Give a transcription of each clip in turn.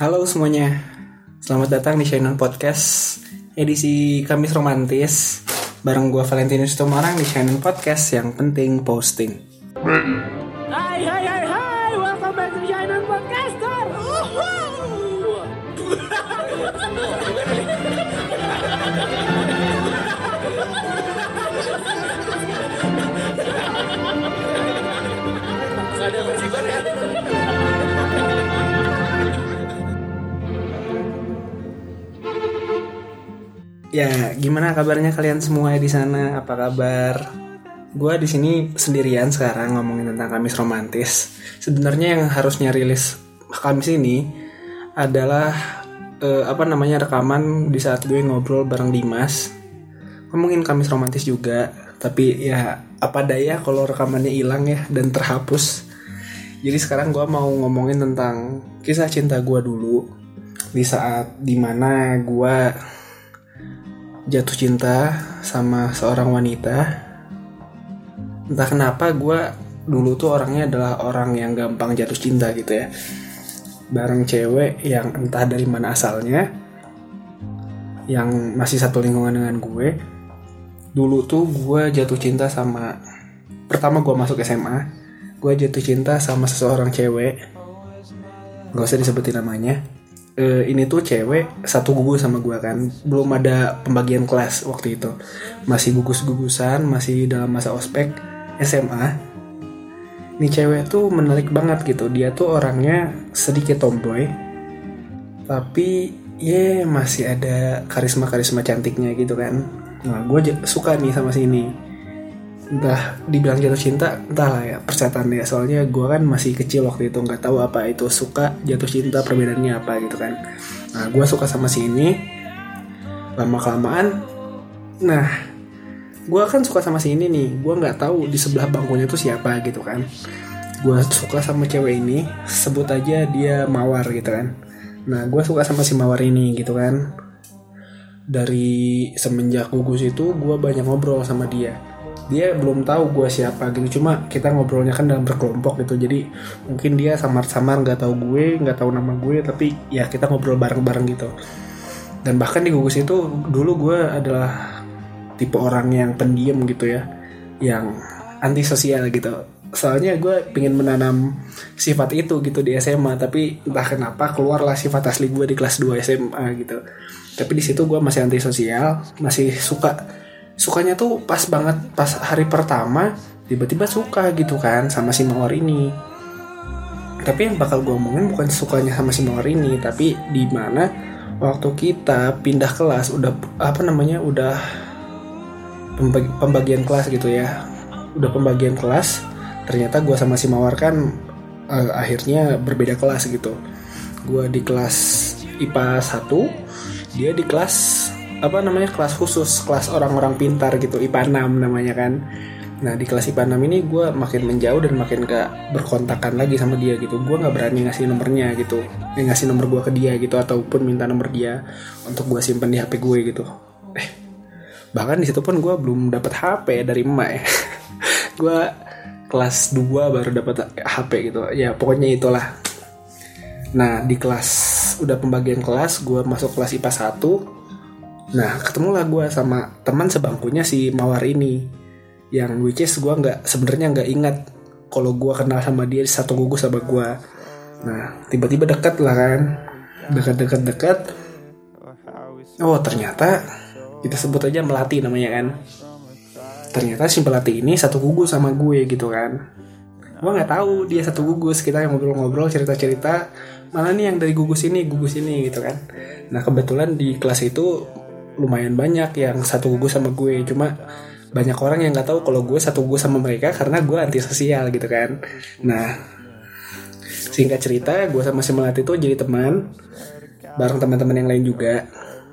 Halo semuanya, selamat datang di Channel Podcast edisi Kamis Romantis. Bareng gue Valentinus Tumarang di Channel Podcast yang penting posting. Hai Ya, gimana kabarnya kalian semua di sana? Apa kabar? Gue di sini sendirian sekarang ngomongin tentang Kamis romantis. Sebenarnya yang harusnya rilis Kamis ini adalah eh, apa namanya rekaman di saat gue ngobrol bareng Dimas. Ngomongin Kamis romantis juga, tapi ya apa daya kalau rekamannya hilang ya dan terhapus. Jadi sekarang gue mau ngomongin tentang kisah cinta gue dulu di saat di mana gue jatuh cinta sama seorang wanita. Entah kenapa gue dulu tuh orangnya adalah orang yang gampang jatuh cinta gitu ya. Bareng cewek yang entah dari mana asalnya yang masih satu lingkungan dengan gue. Dulu tuh gue jatuh cinta sama pertama gue masuk SMA gue jatuh cinta sama seseorang cewek. Gak usah disebutin namanya eh, ini tuh cewek satu gugus sama gue kan. Belum ada pembagian kelas waktu itu. Masih gugus-gugusan masih dalam masa ospek SMA ini cewek tuh menarik banget gitu. Dia tuh orangnya sedikit tomboy tapi ya masih ada karisma-karisma cantiknya gitu kan. Nah gue suka nih sama si ini entah dibilang jatuh cinta entahlah ya persetan ya soalnya gue kan masih kecil waktu itu nggak tahu apa itu suka jatuh cinta perbedaannya apa gitu kan. Nah gue suka sama si ini. Lama kelamaan nah gue kan suka sama si ini nih. Gue nggak tahu di sebelah bangkunya tuh siapa gitu kan. Gue suka sama cewek ini sebut aja dia mawar gitu kan. Nah gue suka sama si mawar ini gitu kan. Dari semenjak gugus itu gue banyak ngobrol sama dia dia belum tahu gue siapa gitu. Cuma kita ngobrolnya kan dalam berkelompok gitu. Jadi mungkin dia samar-samar nggak tahu gue nggak tahu nama gue tapi ya kita ngobrol bareng-bareng gitu. Dan bahkan di gugus itu dulu gue adalah tipe orang yang pendiam gitu ya. Yang antisosial gitu. Soalnya gue pengen menanam sifat itu gitu di SMA tapi entah kenapa keluarlah sifat asli gue di kelas 2 SMA gitu. Tapi di situ gue masih antisosial masih suka sukanya tuh pas banget pas hari pertama tiba-tiba suka gitu kan sama si mawar ini. Tapi yang bakal gue omongin bukan sukanya sama si mawar ini tapi di mana waktu kita pindah kelas udah apa namanya udah pembagi, pembagian kelas gitu ya. Udah pembagian kelas ternyata gue sama si mawar kan uh, akhirnya berbeda kelas gitu. Gue di kelas IPA 1 dia di kelas apa namanya kelas khusus kelas orang-orang pintar gitu IPA 6 namanya kan. Nah di kelas IPA 6 ini gue makin menjauh dan makin gak berkontakan lagi sama dia gitu. Gue nggak berani ngasih nomornya gitu eh, ngasih nomor gue ke dia gitu ataupun minta nomor dia untuk gue simpen di HP gue gitu. Eh bahkan di situ pun gue belum dapat HP dari emak ya. Gue kelas 2 baru dapat HP gitu. Ya pokoknya itulah. Nah di kelas udah pembagian kelas gue masuk kelas IPA 1 Nah, ketemulah gue sama teman sebangkunya si Mawar ini, yang which is gue nggak sebenarnya nggak ingat kalau gue kenal sama dia satu gugus sama gue. Nah, tiba-tiba deket lah kan, dekat-dekat dekat. Oh ternyata kita sebut aja melati namanya kan. Ternyata si melati ini satu gugus sama gue gitu kan. Gue nggak tahu dia satu gugus kita yang ngobrol-ngobrol cerita-cerita malah nih yang dari gugus ini gugus ini gitu kan. Nah kebetulan di kelas itu lumayan banyak yang satu gugus sama gue. Cuma banyak orang yang nggak tahu kalau gue satu gugus sama mereka karena gue antisosial gitu kan. Nah singkat cerita gue sama si melati itu jadi teman bareng teman-teman yang lain juga.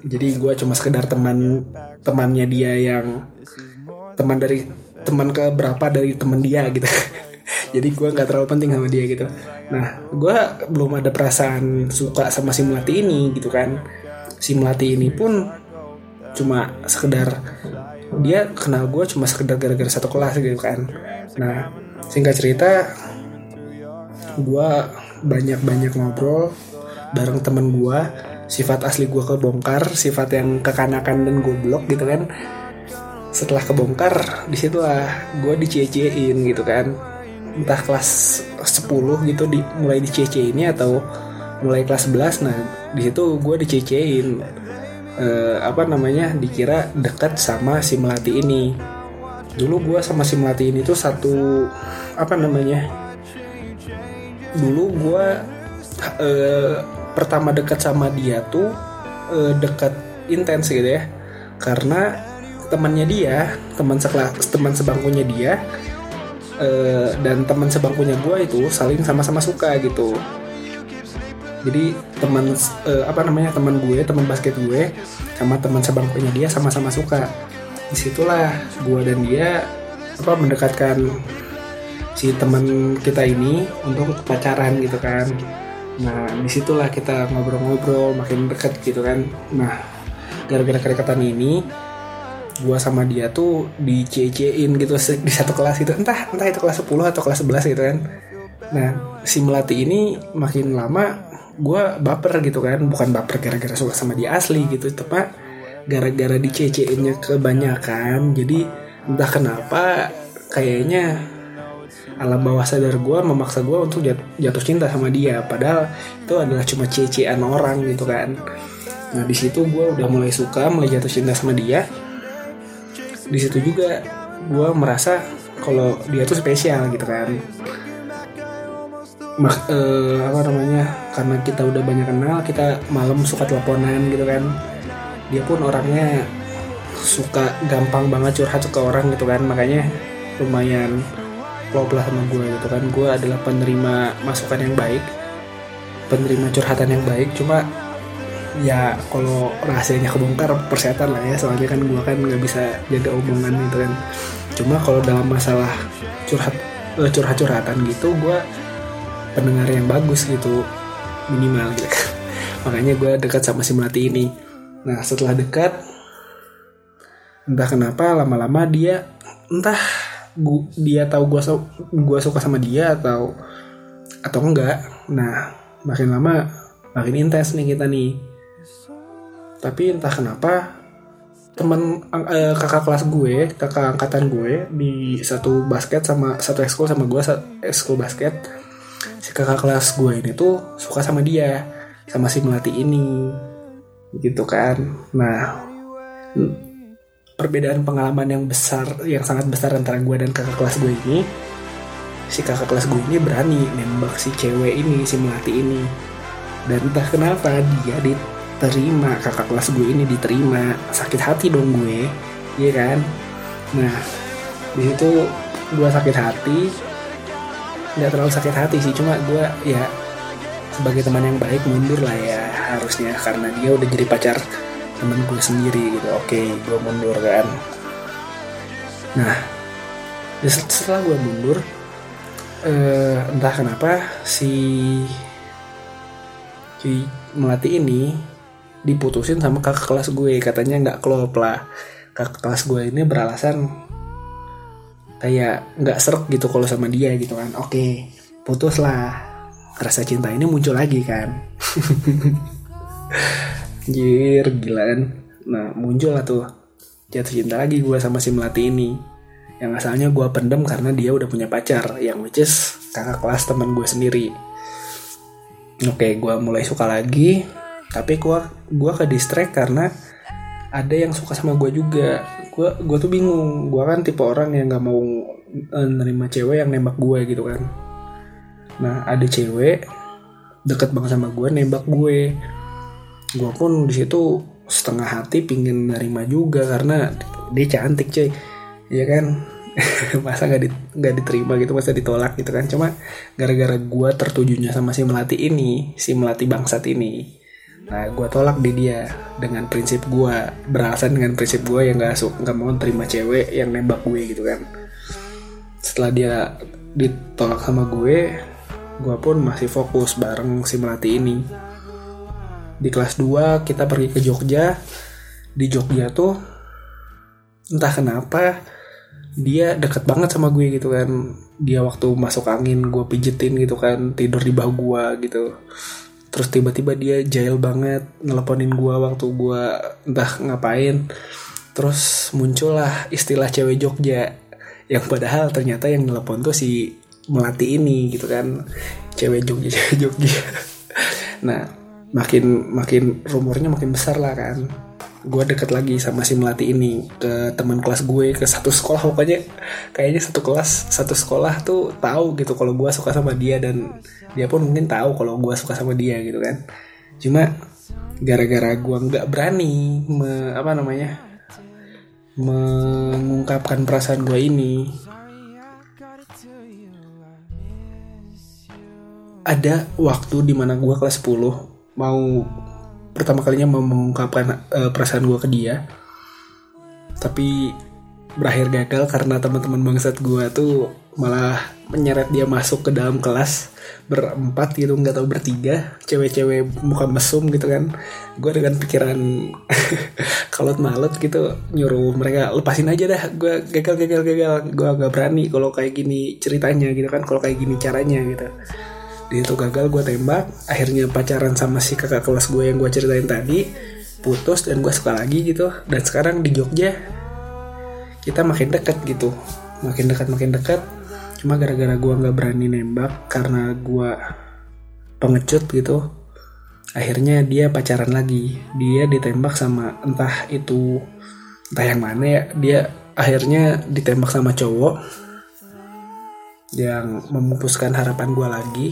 Jadi gue cuma sekedar teman temannya dia yang teman dari teman ke berapa dari teman dia gitu. Jadi gue nggak terlalu penting sama dia gitu. Nah gue belum ada perasaan suka sama si melati ini gitu kan. Si melati ini pun cuma sekedar dia kenal gue cuma sekedar gara-gara satu kelas gitu kan. Nah singkat cerita gue banyak-banyak ngobrol bareng temen gue sifat asli gue kebongkar sifat yang kekanakan dan goblok gitu kan. Setelah kebongkar di situlah gue dicecein gitu kan. Entah kelas 10 gitu di, mulai dicecein atau mulai kelas 11 nah di situ gue dicecein eh, apa namanya dikira dekat sama si melati ini. Dulu gue sama si melati ini tuh satu apa namanya dulu gue eh, pertama dekat sama dia tuh eh, dekat intens gitu ya. Karena temannya dia teman sekelas teman sebangkunya dia eh, dan teman sebangkunya gue itu saling sama-sama suka gitu jadi teman eh, apa namanya teman gue teman basket gue sama teman sebangkunya dia sama-sama suka. Di situlah gue dan dia apa mendekatkan si teman kita ini untuk pacaran gitu kan. Nah di situlah kita ngobrol-ngobrol makin deket gitu kan. Nah gara-gara kedekatan ini gue sama dia tuh dicecein gitu di satu kelas itu. Entah entah itu kelas 10 atau kelas 11 gitu kan. Nah si melati ini makin lama gue baper gitu kan bukan baper gara-gara suka sama dia asli gitu tapi gara-gara diceceinnya kebanyakan. Jadi entah kenapa kayaknya alam bawah sadar gue memaksa gue untuk jat- jatuh cinta sama dia. Padahal itu adalah cuma cecean orang gitu kan. Nah di situ gue udah mulai suka mulai jatuh cinta sama dia. Di situ juga gue merasa kalau dia tuh spesial gitu kan Mak, eh, apa namanya karena kita udah banyak kenal kita malam suka teleponan gitu kan. Dia pun orangnya suka gampang banget curhat ke orang gitu kan makanya lumayan klop lah sama gue gitu kan. Gue adalah penerima masukan yang baik penerima curhatan yang baik. Cuma ya kalau rahasianya kebongkar persetan lah ya. Soalnya kan gue kan nggak bisa jaga omongan gitu kan. Cuma kalau dalam masalah curhat eh, curhat curhatan gitu gue pendengar yang bagus gitu minimal gitu. Kan makanya gue dekat sama si melati ini. Nah setelah dekat entah kenapa lama-lama dia entah gua, dia tahu gue gua suka sama dia atau atau enggak. Nah makin lama makin intens nih kita nih. Tapi entah kenapa temen eh, kakak kelas gue kakak angkatan gue di satu basket sama satu ekskul sama gue sa- ekskul basket si kakak kelas gue ini tuh suka sama dia sama si melati ini gitu kan. Nah perbedaan pengalaman yang besar yang sangat besar antara gue dan kakak kelas gue ini si kakak kelas gue ini berani nembak si cewek ini si melati ini. Dan entah kenapa dia diterima kakak kelas gue ini diterima. Sakit hati dong gue iya kan? Nah di situ gue sakit hati nggak terlalu sakit hati sih cuma gue ya sebagai teman yang baik mundur lah ya harusnya karena dia udah jadi pacar temen gue sendiri gitu. Oke gue mundur kan. Nah setelah gue mundur eh, entah kenapa si si melati ini diputusin sama kakak kelas gue katanya nggak klop lah. Kakak kelas gue ini beralasan kayak nggak serk gitu kalau sama dia gitu kan. Oke putus lah rasa cinta ini muncul lagi kan. Anjir gila kan. Nah muncul lah tuh. Jatuh cinta lagi gue sama si Melati ini. Yang asalnya gue pendem karena dia udah punya pacar Yang which is kakak kelas teman gue sendiri. Oke gue mulai suka lagi Tapi gue gua ke distract karena Ada yang suka sama gue juga Gue gua tuh bingung. Gue kan tipe orang yang gak mau eh, Nerima cewek yang nembak gue gitu kan. Nah ada cewek Deket banget sama gue nembak gue. Gue pun di situ setengah hati pingin nerima juga karena dia cantik cuy. Ya kan? Masa nggak di, nggak diterima gitu masa ditolak gitu kan? Cuma gara-gara gue tertujunya sama si melati ini si melati bangsat ini nah gue tolak di dia dengan prinsip gue beralasan dengan prinsip gue yang nggak su- nggak mau terima cewek yang nembak gue gitu kan. Setelah dia ditolak sama gue gue pun masih fokus bareng si melati ini. Di kelas 2 kita pergi ke Jogja. Di Jogja tuh entah kenapa dia deket banget sama gue gitu kan. Dia waktu masuk angin gue pijetin gitu kan tidur di bahu gue gitu terus tiba-tiba dia jail banget nelponin gue waktu gue entah ngapain. Terus muncullah istilah cewek Jogja yang padahal ternyata yang nelpon tuh si melati ini gitu kan. Cewek Jogja cewek Jogja. Nah makin makin rumornya makin besar lah kan gue deket lagi sama si melati ini ke teman kelas gue ke satu sekolah pokoknya. Kayaknya satu kelas satu sekolah tuh tahu gitu kalau gue suka sama dia dan dia pun mungkin tahu kalau gue suka sama dia gitu kan. Cuma gara-gara gue nggak berani me, apa namanya mengungkapkan perasaan gue ini ada waktu di mana gue kelas 10 mau pertama kalinya mau mengungkapkan uh, perasaan gue ke dia. Tapi berakhir gagal karena teman-teman bangsat gue tuh malah menyeret dia masuk ke dalam kelas berempat gitu nggak tahu bertiga. Cewek-cewek muka mesum gitu kan. Gue dengan pikiran kalau malut gitu nyuruh mereka lepasin aja dah gue gagal gagal gagal. Gue gak berani kalau kayak gini ceritanya gitu kan kalau kayak gini caranya gitu dia tuh gagal gue tembak. Akhirnya pacaran sama si kakak kelas gue yang gue ceritain tadi. Putus dan gue suka lagi gitu. Dan sekarang di Jogja kita makin deket gitu. Makin dekat makin dekat cuma gara-gara gue nggak berani nembak karena gue pengecut gitu akhirnya dia pacaran lagi. Dia ditembak sama entah itu entah yang mana ya. Dia akhirnya ditembak sama cowok yang memupuskan harapan gue lagi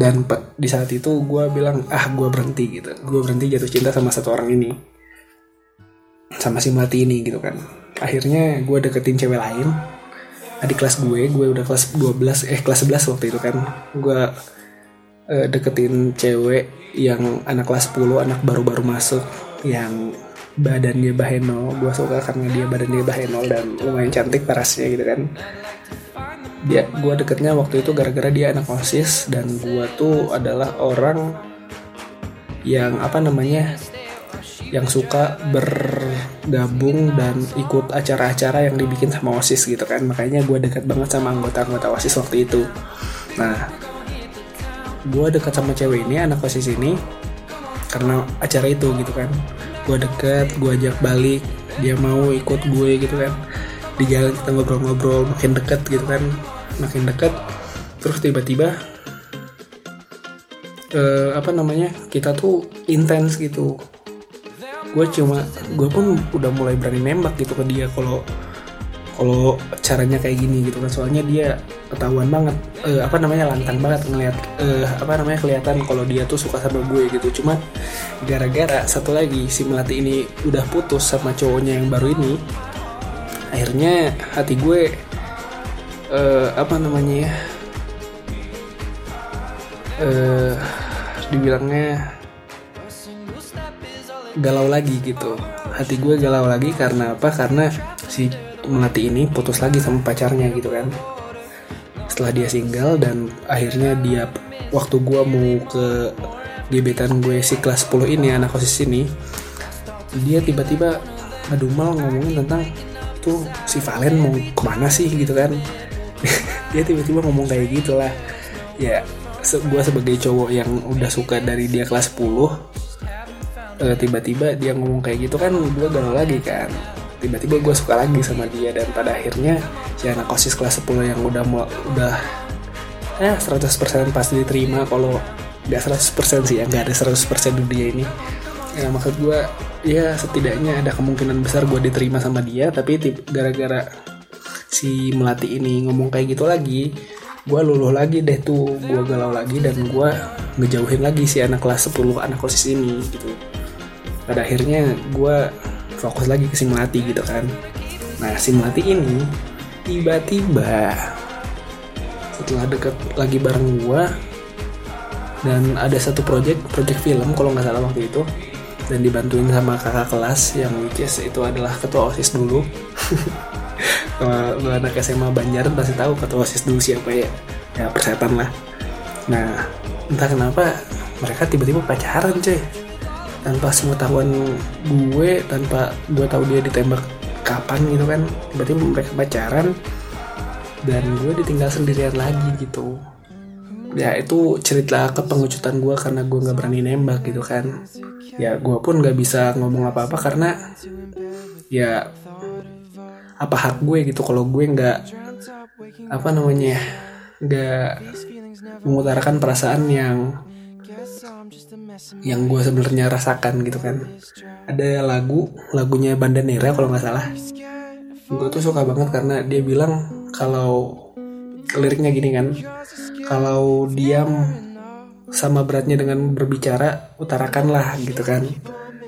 dan di saat itu gue bilang ah gue berhenti gitu. Gue berhenti jatuh cinta sama satu orang ini. Sama si mati ini gitu kan. Akhirnya gue deketin cewek lain adik kelas gue gue udah kelas 12 eh kelas 11 waktu itu kan. Gue uh, deketin cewek yang anak kelas 10 anak baru-baru masuk yang badannya bahenol. Gue suka karena dia badannya bahenol dan lumayan cantik parasnya gitu kan dia gue deketnya waktu itu gara-gara dia anak osis dan gue tuh adalah orang yang apa namanya yang suka bergabung dan ikut acara-acara yang dibikin sama osis gitu kan. Makanya gue deket banget sama anggota-anggota osis waktu itu. Nah gue deket sama cewek ini anak osis ini karena acara itu gitu kan. Gue deket gue ajak balik dia mau ikut gue gitu kan di jalan kita ngobrol-ngobrol makin deket gitu kan makin deket terus tiba-tiba uh, apa namanya kita tuh intens gitu. Gue cuma gue pun udah mulai berani nembak gitu ke dia kalau kalau caranya kayak gini gitu kan. Soalnya dia ketahuan banget uh, apa namanya lantang banget ngeliat uh, apa namanya kelihatan kalau dia tuh suka sama gue gitu. Cuma gara-gara satu lagi si melati ini udah putus sama cowoknya yang baru ini akhirnya hati gue uh, apa namanya ya uh, dibilangnya galau lagi gitu. Hati gue galau lagi karena apa? Karena si melati ini putus lagi sama pacarnya gitu kan. Setelah dia single dan akhirnya dia waktu gue mau ke gebetan gue si kelas 10 ini anak osis ini dia tiba-tiba ngedumel ngomongin tentang tuh si Valen mau ke mana sih gitu kan? Dia tiba-tiba ngomong kayak gitu lah ya se gue sebagai cowok yang udah suka dari dia kelas 10 uh, tiba-tiba dia ngomong kayak gitu kan gue galau lagi kan. Tiba-tiba gue suka lagi sama dia dan pada akhirnya si anak osis kelas 10 yang udah mau udah eh 100% pasti diterima kalau nggak 100% sih ya nggak ada 100% dunia ini. Ya maksud gue ya setidaknya ada kemungkinan besar gue diterima sama dia tapi gara-gara si melati ini ngomong kayak gitu lagi gue luluh lagi deh tuh gue galau lagi dan gue ngejauhin lagi si anak kelas 10 anak osis ini gitu. Pada akhirnya gue fokus lagi ke si melati gitu kan. Nah si melati ini tiba-tiba setelah deket lagi bareng gue dan ada satu project project film kalau nggak salah waktu itu dan dibantuin sama kakak kelas yang which itu adalah ketua osis dulu. Kalau anak SMA Banjaran pasti tahu ketua osis dulu siapa ya. Ya persetan lah. Nah entah kenapa mereka tiba-tiba pacaran cuy. Tanpa tahuan gue tanpa gue tahu dia ditembak kapan gitu kan. Tiba-tiba mereka pacaran dan gue ditinggal sendirian lagi gitu ya itu cerita kepengucutan gue karena gue nggak berani nembak gitu kan. Ya gue pun nggak bisa ngomong apa apa karena ya apa hak gue gitu. Kalau gue nggak apa namanya nggak mengutarakan perasaan yang yang gue sebenarnya rasakan gitu kan. Ada lagu lagunya Bandanera kalau nggak salah. Gue tuh suka banget karena dia bilang kalau liriknya gini kan kalau diam sama beratnya dengan berbicara utarakanlah gitu kan.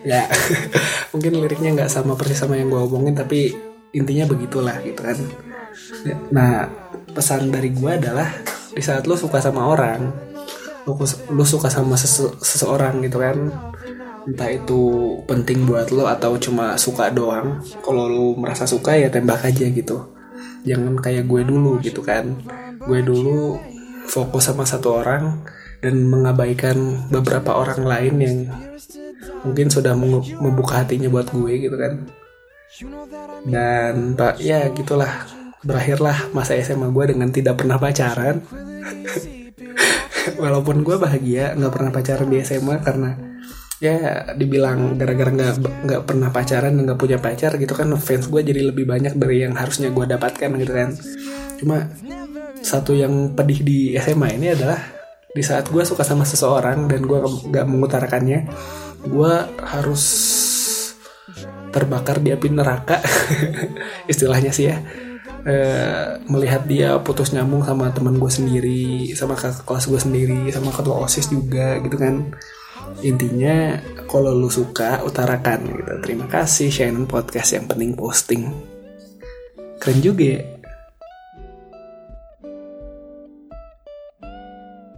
Ya mungkin liriknya nggak sama persis sama yang gue omongin tapi intinya begitulah gitu kan. Nah pesan dari gue adalah di saat lo suka sama orang lu, lu suka sama sese, seseorang gitu kan. Entah itu penting buat lo atau cuma suka doang. Kalau lo merasa suka ya tembak aja gitu. Jangan kayak gue dulu gitu kan. Gue dulu fokus sama satu orang dan mengabaikan beberapa orang lain yang mungkin sudah membuka hatinya buat gue gitu kan. Dan pak ya gitulah. Berakhirlah masa SMA gue dengan tidak pernah pacaran. Walaupun gue bahagia nggak pernah pacaran di SMA karena ya dibilang gara-gara nggak nggak pernah pacaran nggak punya pacar gitu kan fans gue jadi lebih banyak dari yang harusnya gue dapatkan gitu kan. Cuma satu yang pedih di SMA ini adalah di saat gue suka sama seseorang dan gue nggak mengutarakannya gue harus terbakar di api neraka istilahnya sih ya Uh, melihat dia putus nyambung sama teman gue sendiri, sama kakak kelas gue sendiri, sama ketua osis juga gitu kan. Intinya kalau lu suka utarakan gitu. Terima kasih Shannon Podcast yang penting posting. Keren juga ya.